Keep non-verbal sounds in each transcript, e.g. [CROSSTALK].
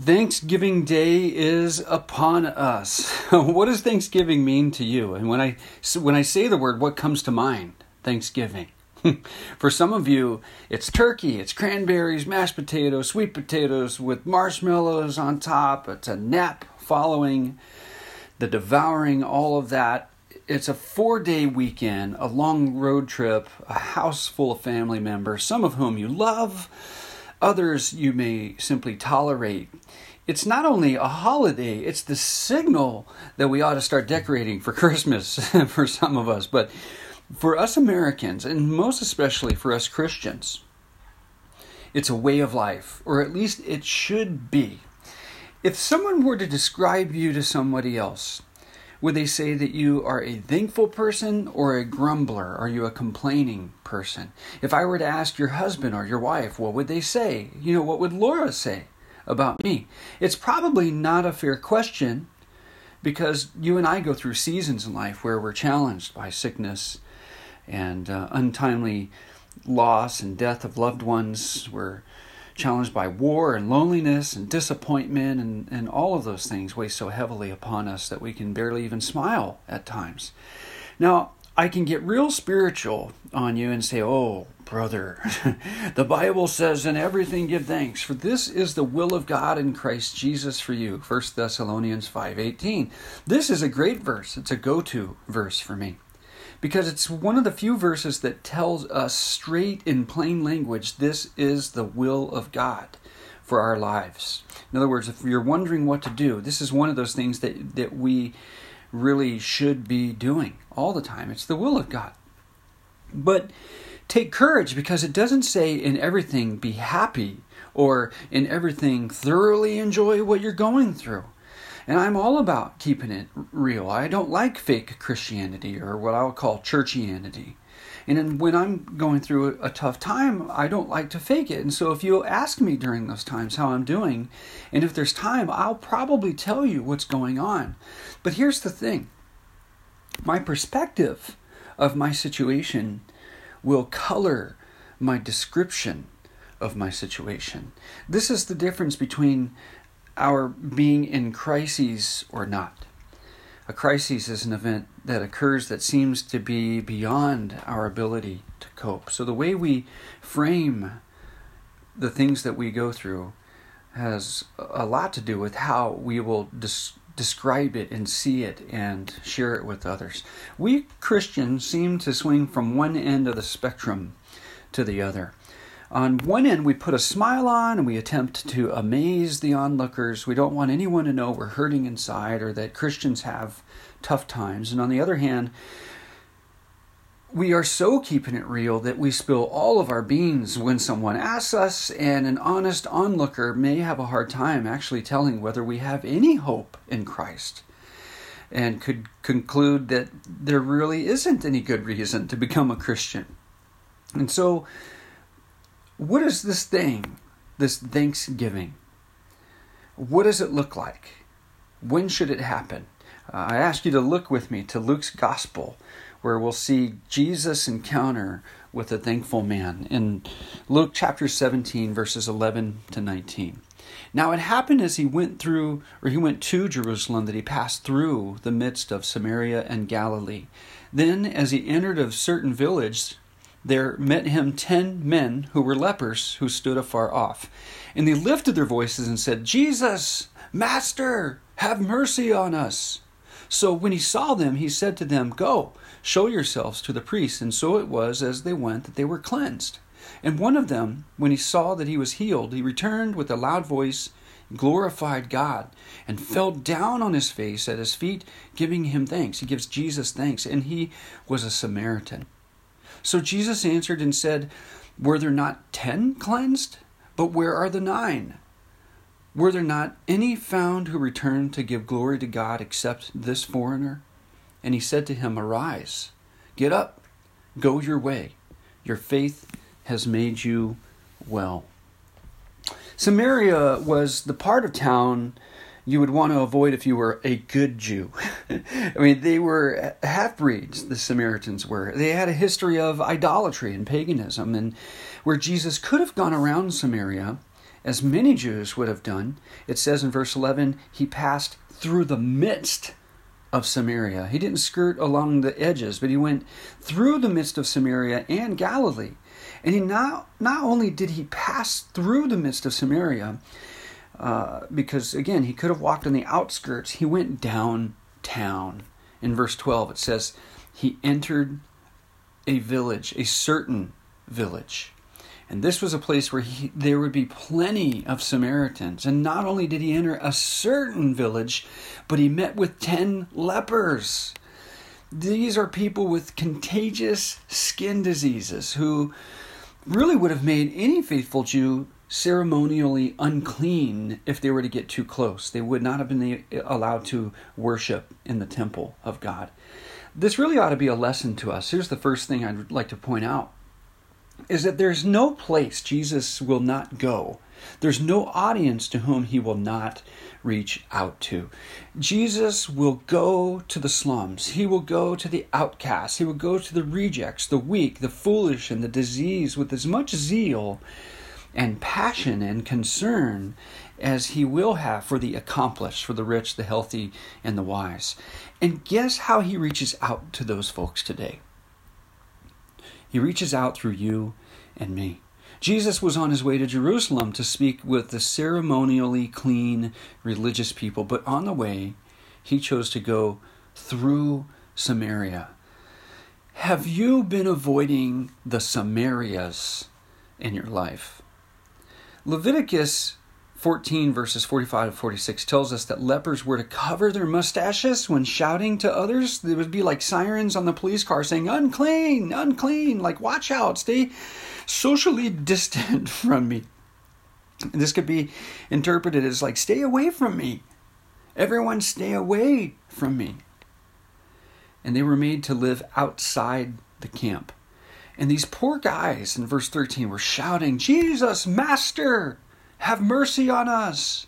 Thanksgiving Day is upon us. [LAUGHS] what does Thanksgiving mean to you? And when I when I say the word, what comes to mind? Thanksgiving. [LAUGHS] For some of you, it's turkey, it's cranberries, mashed potatoes, sweet potatoes with marshmallows on top. It's a nap following the devouring, all of that. It's a four day weekend, a long road trip, a house full of family members, some of whom you love Others you may simply tolerate. It's not only a holiday, it's the signal that we ought to start decorating for Christmas [LAUGHS] for some of us. But for us Americans, and most especially for us Christians, it's a way of life, or at least it should be. If someone were to describe you to somebody else, would they say that you are a thankful person or a grumbler? Are you a complaining person? If I were to ask your husband or your wife, what would they say? You know, what would Laura say about me? It's probably not a fair question because you and I go through seasons in life where we're challenged by sickness and uh, untimely loss and death of loved ones. We're challenged by war and loneliness and disappointment, and, and all of those things weigh so heavily upon us that we can barely even smile at times. Now, I can get real spiritual on you and say, Oh, brother, [LAUGHS] the Bible says, In everything give thanks, for this is the will of God in Christ Jesus for you. 1 Thessalonians 5.18. This is a great verse. It's a go-to verse for me because it's one of the few verses that tells us straight in plain language this is the will of God for our lives. In other words, if you're wondering what to do, this is one of those things that, that we really should be doing all the time. It's the will of God. But take courage because it doesn't say in everything be happy or in everything thoroughly enjoy what you're going through. And I'm all about keeping it real. I don't like fake Christianity or what I'll call churchianity. And when I'm going through a tough time, I don't like to fake it. And so if you ask me during those times how I'm doing, and if there's time, I'll probably tell you what's going on. But here's the thing my perspective of my situation will color my description of my situation. This is the difference between our being in crises or not. A crisis is an event that occurs that seems to be beyond our ability to cope. So, the way we frame the things that we go through has a lot to do with how we will des- describe it and see it and share it with others. We Christians seem to swing from one end of the spectrum to the other. On one end, we put a smile on and we attempt to amaze the onlookers. We don't want anyone to know we're hurting inside or that Christians have tough times. And on the other hand, we are so keeping it real that we spill all of our beans when someone asks us, and an honest onlooker may have a hard time actually telling whether we have any hope in Christ and could conclude that there really isn't any good reason to become a Christian. And so what is this thing, this Thanksgiving? What does it look like? When should it happen? Uh, I ask you to look with me to Luke's Gospel, where we'll see Jesus' encounter with a thankful man in Luke chapter 17, verses 11 to 19. Now it happened as he went through, or he went to Jerusalem, that he passed through the midst of Samaria and Galilee. Then, as he entered a certain village, there met him ten men who were lepers who stood afar off. And they lifted their voices and said, Jesus, Master, have mercy on us. So when he saw them, he said to them, Go, show yourselves to the priests. And so it was as they went that they were cleansed. And one of them, when he saw that he was healed, he returned with a loud voice, glorified God, and fell down on his face at his feet, giving him thanks. He gives Jesus thanks. And he was a Samaritan. So Jesus answered and said, Were there not ten cleansed? But where are the nine? Were there not any found who returned to give glory to God except this foreigner? And he said to him, Arise, get up, go your way. Your faith has made you well. Samaria was the part of town you would want to avoid if you were a good Jew. [LAUGHS] I mean, they were half breeds, the Samaritans were. They had a history of idolatry and paganism, and where Jesus could have gone around Samaria as many Jews would have done. It says in verse 11, he passed through the midst of Samaria. He didn't skirt along the edges, but he went through the midst of Samaria and Galilee. And he not, not only did he pass through the midst of Samaria, uh, because again, he could have walked on the outskirts, he went downtown. In verse 12, it says, He entered a village, a certain village. And this was a place where he, there would be plenty of Samaritans. And not only did he enter a certain village, but he met with 10 lepers. These are people with contagious skin diseases who really would have made any faithful Jew ceremonially unclean if they were to get too close. They would not have been allowed to worship in the temple of God. This really ought to be a lesson to us. Here's the first thing I'd like to point out is that there's no place Jesus will not go. There's no audience to whom he will not reach out to. Jesus will go to the slums. He will go to the outcasts. He will go to the rejects, the weak, the foolish, and the diseased with as much zeal and passion and concern as he will have for the accomplished, for the rich, the healthy, and the wise. And guess how he reaches out to those folks today? He reaches out through you and me. Jesus was on his way to Jerusalem to speak with the ceremonially clean religious people, but on the way, he chose to go through Samaria. Have you been avoiding the Samarias in your life? Leviticus 14, verses 45 to 46, tells us that lepers were to cover their mustaches when shouting to others. They would be like sirens on the police car saying, unclean, unclean, like watch out, stay socially distant [LAUGHS] from me. And this could be interpreted as like, stay away from me. Everyone stay away from me. And they were made to live outside the camp. And these poor guys in verse 13 were shouting, Jesus, Master, have mercy on us.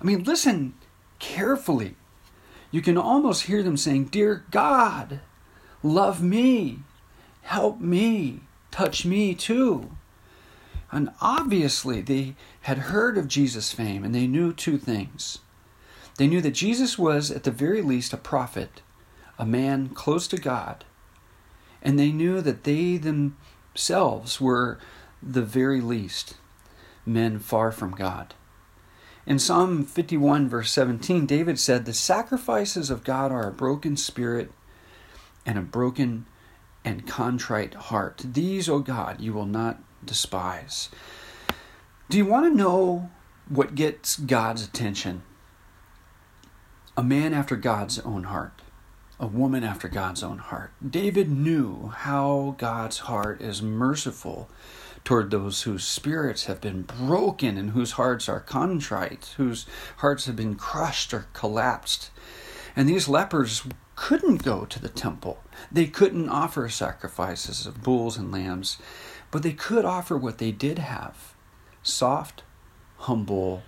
I mean, listen carefully. You can almost hear them saying, Dear God, love me, help me, touch me too. And obviously, they had heard of Jesus' fame and they knew two things. They knew that Jesus was, at the very least, a prophet, a man close to God, and they knew that they themselves were the very least men far from God. In Psalm 51, verse 17, David said, The sacrifices of God are a broken spirit and a broken and contrite heart. These, O God, you will not despise. Do you want to know what gets God's attention? A man after God's own heart a woman after God's own heart. David knew how God's heart is merciful toward those whose spirits have been broken and whose hearts are contrite, whose hearts have been crushed or collapsed. And these lepers couldn't go to the temple. They couldn't offer sacrifices of bulls and lambs, but they could offer what they did have soft, humble,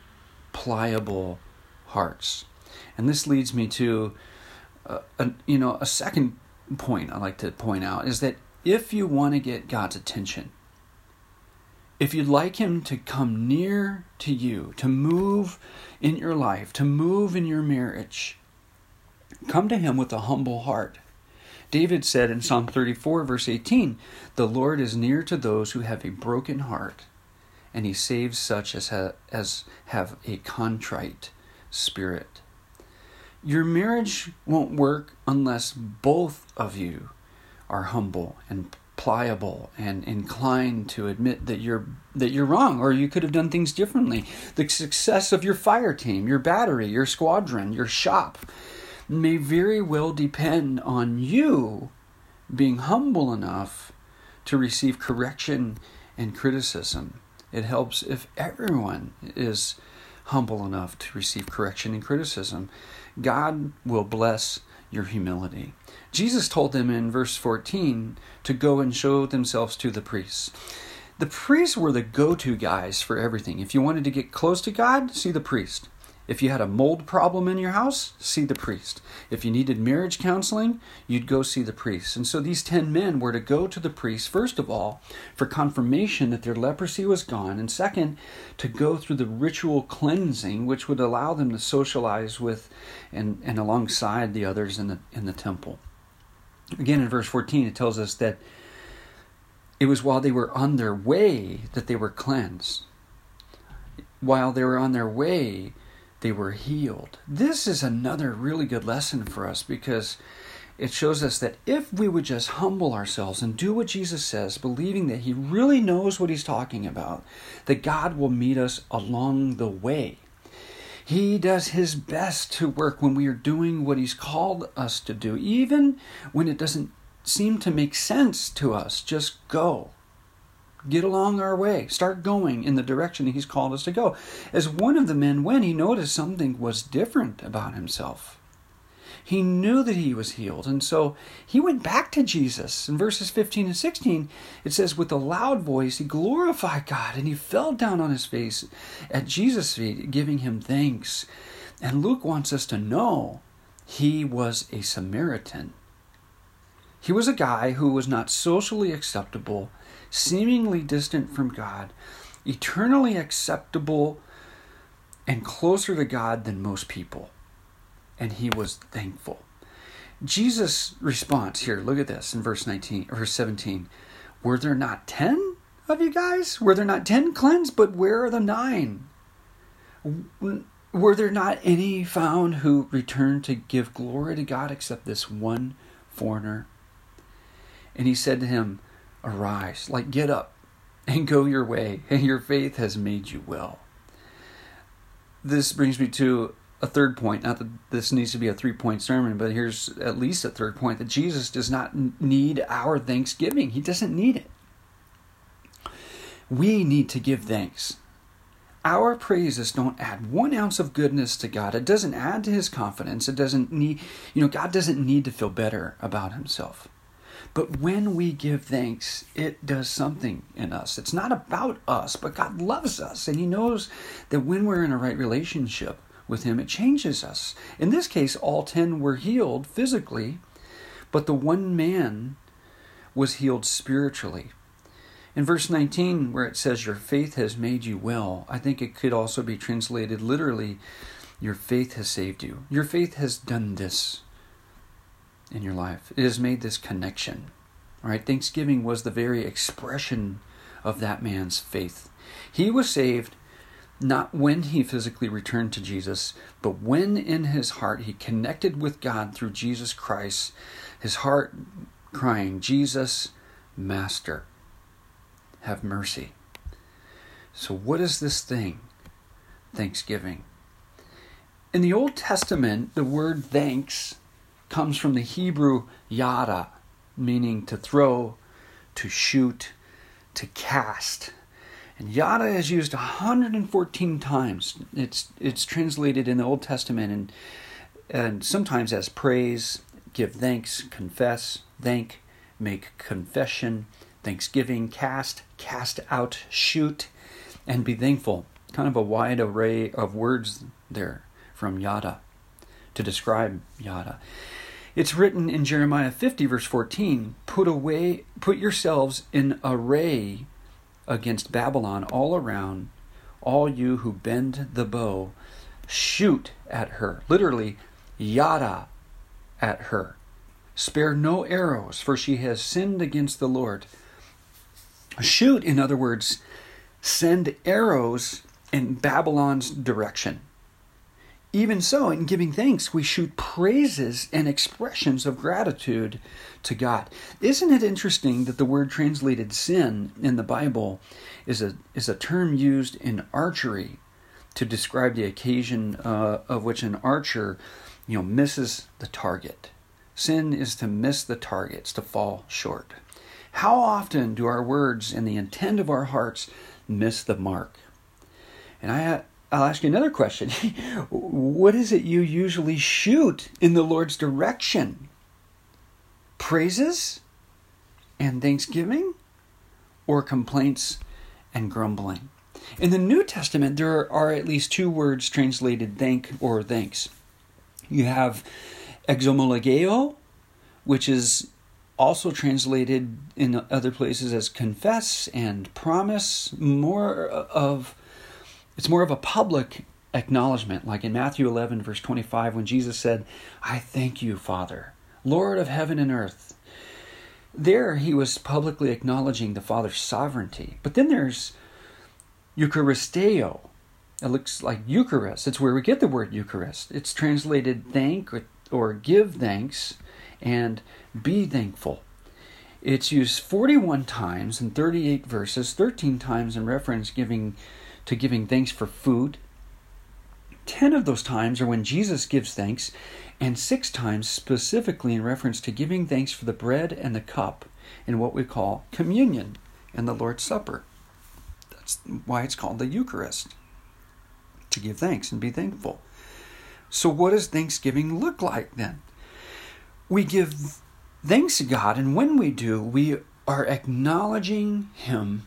pliable hearts. And this leads me to a, you know, a second point I like to point out is that if you want to get God's attention, if you'd like Him to come near to you, to move in your life, to move in your marriage, come to Him with a humble heart. David said in Psalm 34, verse 18, The Lord is near to those who have a broken heart, and He saves such as, ha- as have a contrite spirit. Your marriage won't work unless both of you are humble and pliable and inclined to admit that you're that you're wrong or you could have done things differently. The success of your fire team, your battery, your squadron, your shop may very well depend on you being humble enough to receive correction and criticism. It helps if everyone is humble enough to receive correction and criticism. God will bless your humility. Jesus told them in verse 14 to go and show themselves to the priests. The priests were the go to guys for everything. If you wanted to get close to God, see the priest. If you had a mold problem in your house, see the priest. If you needed marriage counseling, you'd go see the priest. And so these 10 men were to go to the priest, first of all, for confirmation that their leprosy was gone, and second, to go through the ritual cleansing, which would allow them to socialize with and, and alongside the others in the, in the temple. Again, in verse 14, it tells us that it was while they were on their way that they were cleansed. While they were on their way, they were healed. This is another really good lesson for us because it shows us that if we would just humble ourselves and do what Jesus says, believing that He really knows what He's talking about, that God will meet us along the way. He does His best to work when we are doing what He's called us to do, even when it doesn't seem to make sense to us. Just go. Get along our way. Start going in the direction He's called us to go. As one of the men went, he noticed something was different about himself. He knew that he was healed, and so he went back to Jesus. In verses 15 and 16, it says, With a loud voice, he glorified God, and he fell down on his face at Jesus' feet, giving him thanks. And Luke wants us to know he was a Samaritan. He was a guy who was not socially acceptable, seemingly distant from God, eternally acceptable, and closer to God than most people. And he was thankful. Jesus' response here, look at this in verse 19, verse 17. Were there not 10 of you guys? Were there not 10 cleansed? But where are the nine? Were there not any found who returned to give glory to God except this one foreigner? And he said to him, Arise, like get up and go your way, and your faith has made you well. This brings me to a third point. Not that this needs to be a three point sermon, but here's at least a third point that Jesus does not need our thanksgiving. He doesn't need it. We need to give thanks. Our praises don't add one ounce of goodness to God. It doesn't add to his confidence. It doesn't need, you know, God doesn't need to feel better about himself. But when we give thanks, it does something in us. It's not about us, but God loves us. And He knows that when we're in a right relationship with Him, it changes us. In this case, all 10 were healed physically, but the one man was healed spiritually. In verse 19, where it says, Your faith has made you well, I think it could also be translated literally, Your faith has saved you. Your faith has done this in your life. It has made this connection. All right, Thanksgiving was the very expression of that man's faith. He was saved not when he physically returned to Jesus, but when in his heart he connected with God through Jesus Christ, his heart crying, Jesus, Master, have mercy. So, what is this thing? Thanksgiving. In the Old Testament, the word thanks comes from the Hebrew yada, meaning to throw, to shoot, to cast. And yada is used 114 times. It's it's translated in the Old Testament and and sometimes as praise, give thanks, confess, thank, make confession, thanksgiving, cast, cast out, shoot, and be thankful. Kind of a wide array of words there from yada to describe yada. It's written in Jeremiah 50 verse 14, put away put yourselves in array against Babylon all around, all you who bend the bow, shoot at her. Literally, yada at her. Spare no arrows, for she has sinned against the Lord. Shoot, in other words, send arrows in Babylon's direction. Even so, in giving thanks, we shoot praises and expressions of gratitude to God. Isn't it interesting that the word translated sin in the Bible is a, is a term used in archery to describe the occasion uh, of which an archer you know, misses the target? Sin is to miss the targets, to fall short. How often do our words and the intent of our hearts miss the mark? And I I'll ask you another question. [LAUGHS] what is it you usually shoot in the Lord's direction? Praises and thanksgiving or complaints and grumbling? In the New Testament, there are at least two words translated thank or thanks. You have exomologeo, which is also translated in other places as confess and promise. More of it's more of a public acknowledgement, like in Matthew 11, verse 25, when Jesus said, I thank you, Father, Lord of heaven and earth. There he was publicly acknowledging the Father's sovereignty. But then there's Eucharisteo. It looks like Eucharist. It's where we get the word Eucharist. It's translated thank or, or give thanks and be thankful. It's used 41 times in 38 verses, 13 times in reference giving to giving thanks for food. 10 of those times are when Jesus gives thanks, and 6 times specifically in reference to giving thanks for the bread and the cup in what we call communion and the Lord's Supper. That's why it's called the Eucharist to give thanks and be thankful. So, what does Thanksgiving look like then? We give thanks to God, and when we do, we are acknowledging Him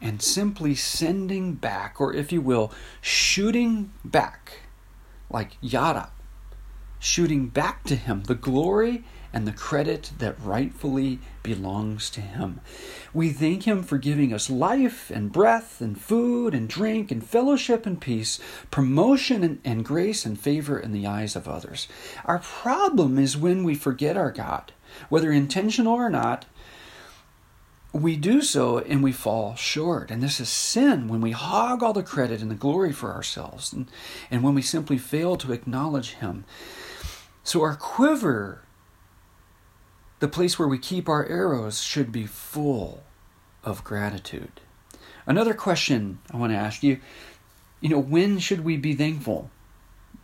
and simply sending back, or if you will, shooting back, like yada, shooting back to Him the glory and the credit that rightfully belongs to Him. We thank Him for giving us life and breath and food and drink and fellowship and peace, promotion and, and grace and favor in the eyes of others. Our problem is when we forget our God, whether intentional or not, we do so and we fall short. And this is sin when we hog all the credit and the glory for ourselves and, and when we simply fail to acknowledge Him. So our quiver, the place where we keep our arrows, should be full of gratitude. Another question I want to ask you you know, when should we be thankful?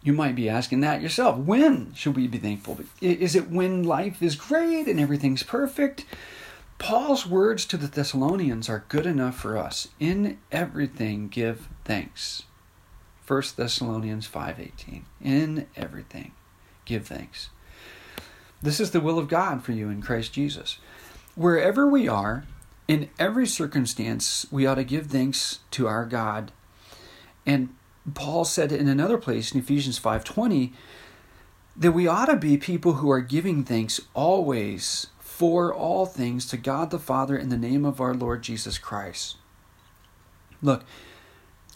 You might be asking that yourself. When should we be thankful? Is it when life is great and everything's perfect? Paul's words to the Thessalonians are good enough for us. In everything give thanks. 1 Thessalonians 5:18. In everything give thanks. This is the will of God for you in Christ Jesus. Wherever we are, in every circumstance, we ought to give thanks to our God. And Paul said in another place in Ephesians 5:20 that we ought to be people who are giving thanks always for all things to God the Father in the name of our Lord Jesus Christ. Look,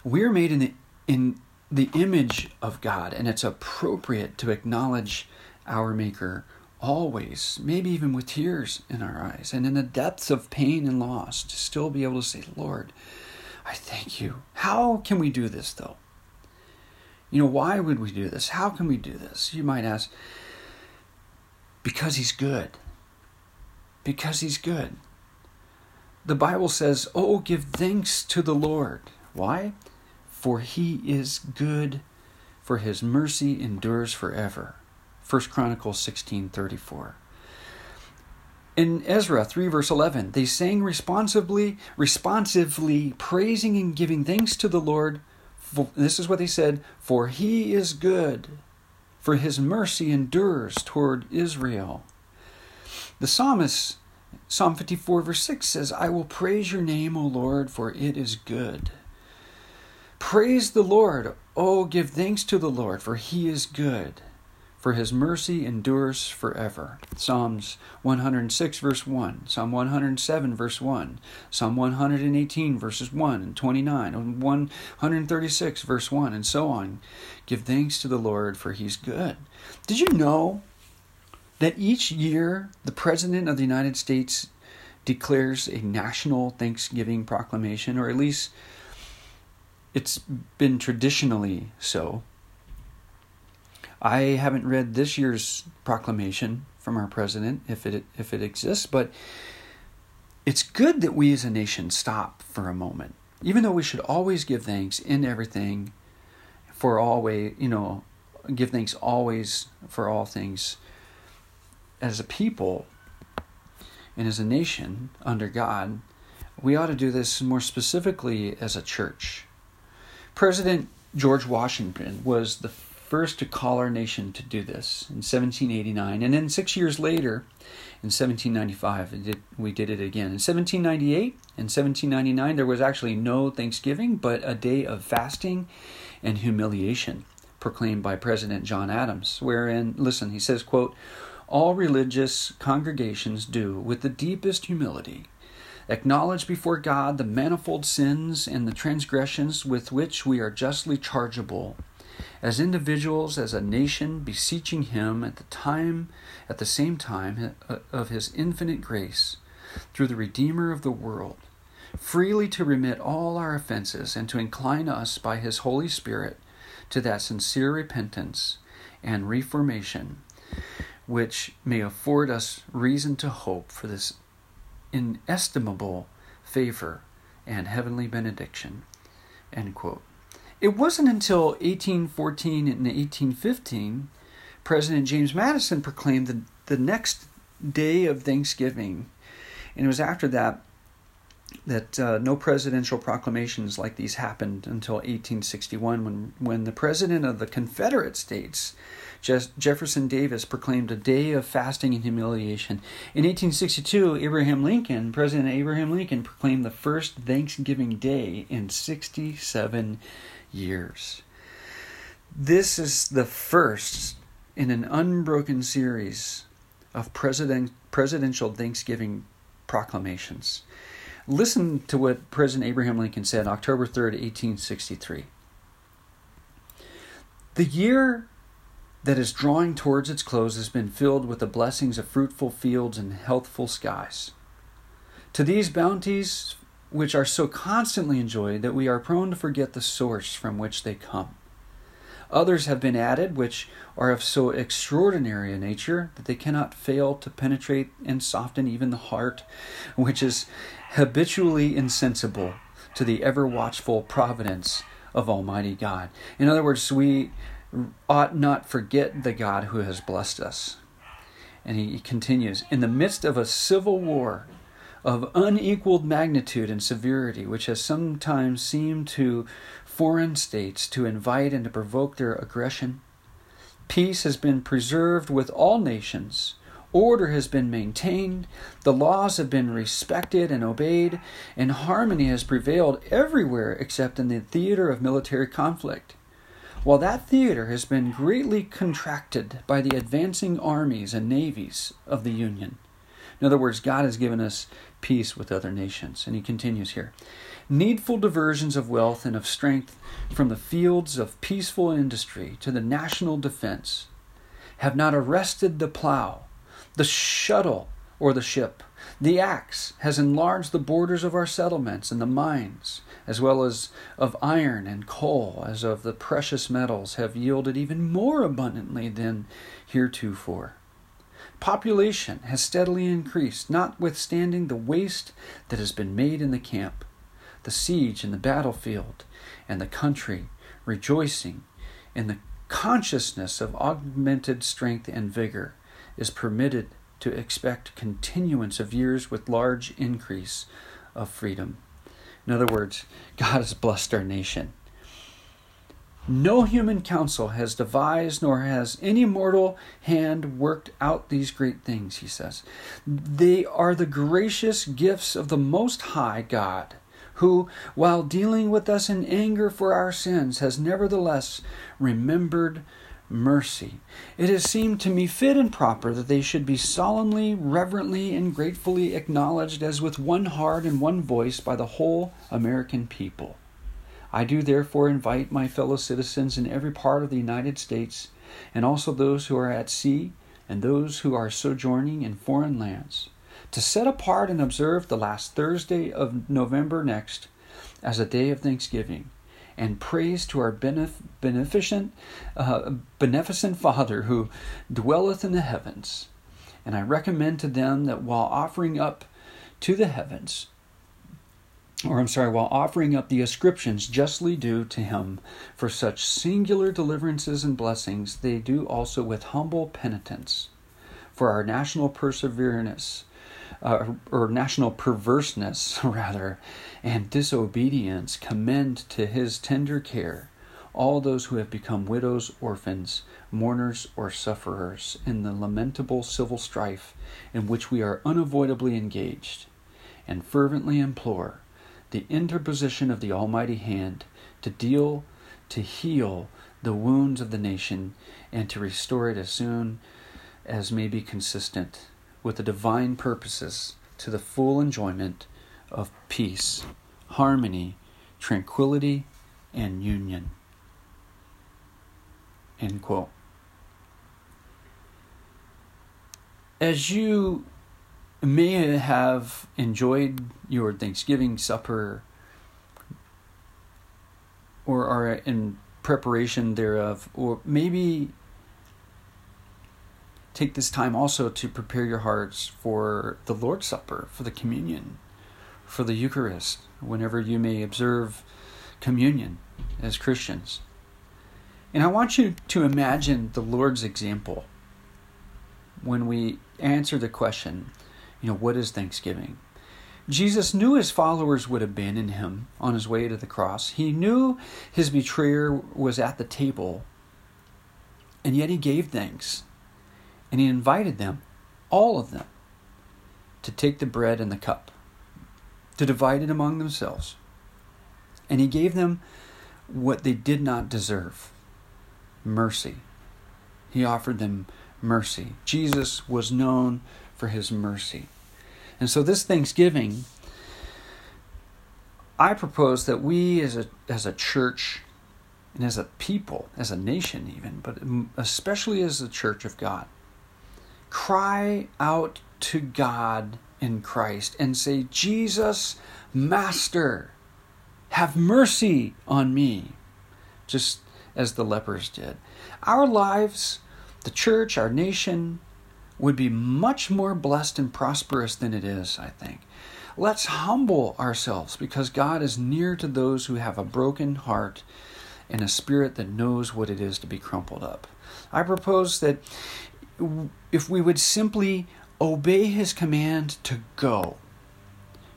we're made in the in the image of God, and it's appropriate to acknowledge our Maker always, maybe even with tears in our eyes, and in the depths of pain and loss, to still be able to say, Lord, I thank you. How can we do this, though? You know, why would we do this? How can we do this? You might ask, because He's good because he's good. The Bible says, Oh, give thanks to the Lord. Why? For he is good, for his mercy endures forever. 1 Chronicles 16 34. In Ezra 3 verse 11, they sang responsibly, responsively praising and giving thanks to the Lord. For, this is what they said, for he is good, for his mercy endures toward Israel. The psalmist, Psalm 54, verse 6 says, I will praise your name, O Lord, for it is good. Praise the Lord. Oh, give thanks to the Lord, for he is good, for his mercy endures forever. Psalms 106, verse 1, Psalm 107, verse 1, Psalm 118, verses 1 and 29, and 136, verse 1, and so on. Give thanks to the Lord, for he's good. Did you know that each year the President of the United States declares a national Thanksgiving proclamation, or at least it's been traditionally so. I haven't read this year's proclamation from our president, if it if it exists, but it's good that we as a nation stop for a moment, even though we should always give thanks in everything, for always, you know, give thanks always for all things as a people and as a nation under God, we ought to do this more specifically as a church. President George Washington was the first to call our nation to do this in 1789. And then six years later, in 1795, we did it again. In 1798 and 1799, there was actually no Thanksgiving, but a day of fasting and humiliation proclaimed by President John Adams, wherein, listen, he says, quote, all religious congregations do with the deepest humility. Acknowledge before God the manifold sins and the transgressions with which we are justly chargeable as individuals as a nation beseeching him at the time at the same time uh, of his infinite grace through the redeemer of the world freely to remit all our offenses and to incline us by his holy spirit to that sincere repentance and reformation which may afford us reason to hope for this inestimable favor and heavenly benediction. It wasn't until 1814 and 1815 President James Madison proclaimed the, the next day of Thanksgiving. And it was after that that uh, no presidential proclamations like these happened until 1861 when, when the president of the Confederate States Jefferson Davis proclaimed a day of fasting and humiliation. In 1862, Abraham Lincoln, President Abraham Lincoln, proclaimed the first Thanksgiving Day in 67 years. This is the first in an unbroken series of president, presidential Thanksgiving proclamations. Listen to what President Abraham Lincoln said October 3rd, 1863. The year that is drawing towards its close has been filled with the blessings of fruitful fields and healthful skies. To these bounties, which are so constantly enjoyed that we are prone to forget the source from which they come. Others have been added which are of so extraordinary a nature that they cannot fail to penetrate and soften even the heart, which is habitually insensible to the ever watchful providence of Almighty God. In other words, we ought not forget the God who has blessed us. And he continues In the midst of a civil war of unequaled magnitude and severity, which has sometimes seemed to foreign states to invite and to provoke their aggression, peace has been preserved with all nations. Order has been maintained, the laws have been respected and obeyed, and harmony has prevailed everywhere except in the theater of military conflict. While that theater has been greatly contracted by the advancing armies and navies of the Union. In other words, God has given us peace with other nations. And he continues here needful diversions of wealth and of strength from the fields of peaceful industry to the national defense have not arrested the plow, the shuttle, or the ship. The axe has enlarged the borders of our settlements and the mines as well as of iron and coal, as of the precious metals, have yielded even more abundantly than heretofore. Population has steadily increased, notwithstanding the waste that has been made in the camp, the siege in the battlefield, and the country rejoicing in the consciousness of augmented strength and vigor is permitted to expect continuance of years with large increase of freedom. In other words, God has blessed our nation. No human counsel has devised nor has any mortal hand worked out these great things, he says. They are the gracious gifts of the Most High God, who, while dealing with us in anger for our sins, has nevertheless remembered mercy. It has seemed to me fit and proper that they should be solemnly, reverently, and gratefully acknowledged as with one heart and one voice by the whole American people. I do therefore invite my fellow citizens in every part of the United States, and also those who are at sea and those who are sojourning in foreign lands, to set apart and observe the last Thursday of November next as a day of thanksgiving and praise to our benef- beneficent, uh, beneficent Father who dwelleth in the heavens. And I recommend to them that while offering up to the heavens, or I'm sorry, while offering up the ascriptions justly due to him for such singular deliverances and blessings, they do also with humble penitence for our national perseverance, uh, or national perverseness, [LAUGHS] rather, and disobedience commend to his tender care all those who have become widows, orphans, mourners, or sufferers in the lamentable civil strife in which we are unavoidably engaged, and fervently implore the interposition of the Almighty hand to deal, to heal the wounds of the nation, and to restore it as soon as may be consistent with the divine purposes to the full enjoyment of peace, harmony, tranquility, and union. End quote. As you may have enjoyed your Thanksgiving supper or are in preparation thereof, or maybe take this time also to prepare your hearts for the Lord's Supper, for the communion, for the Eucharist, whenever you may observe communion as Christians. And I want you to imagine the Lord's example when we answer the question, you know, what is Thanksgiving? Jesus knew his followers would abandon him on his way to the cross. He knew his betrayer was at the table, and yet he gave thanks. And he invited them, all of them, to take the bread and the cup, to divide it among themselves. And he gave them what they did not deserve mercy. He offered them mercy. Jesus was known for his mercy. And so this Thanksgiving, I propose that we as a as a church and as a people, as a nation even, but especially as the church of God, cry out to God in Christ and say, Jesus, Master, have mercy on me, just as the lepers did. Our lives, the church, our nation, would be much more blessed and prosperous than it is, I think. Let's humble ourselves because God is near to those who have a broken heart and a spirit that knows what it is to be crumpled up. I propose that if we would simply obey His command to go,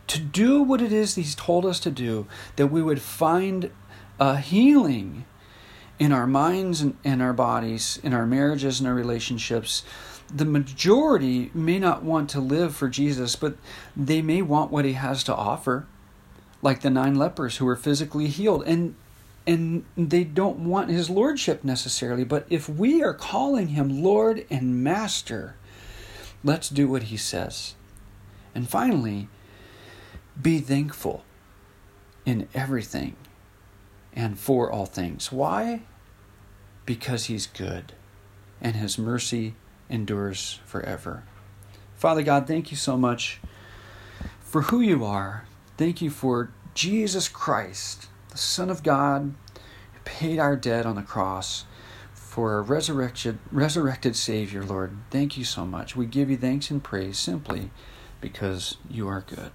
to do what it is He's told us to do, that we would find a healing in our minds and in our bodies, in our marriages and our relationships, the majority may not want to live for Jesus, but they may want what he has to offer, like the nine lepers who were physically healed. And and they don't want his lordship necessarily, but if we are calling him Lord and Master, let's do what he says. And finally, be thankful in everything and for all things. Why? Because he's good and his mercy endures forever. Father God, thank you so much for who you are. Thank you for Jesus Christ, the Son of God, who paid our debt on the cross for a resurrected, resurrected Savior, Lord. Thank you so much. We give you thanks and praise simply because you are good.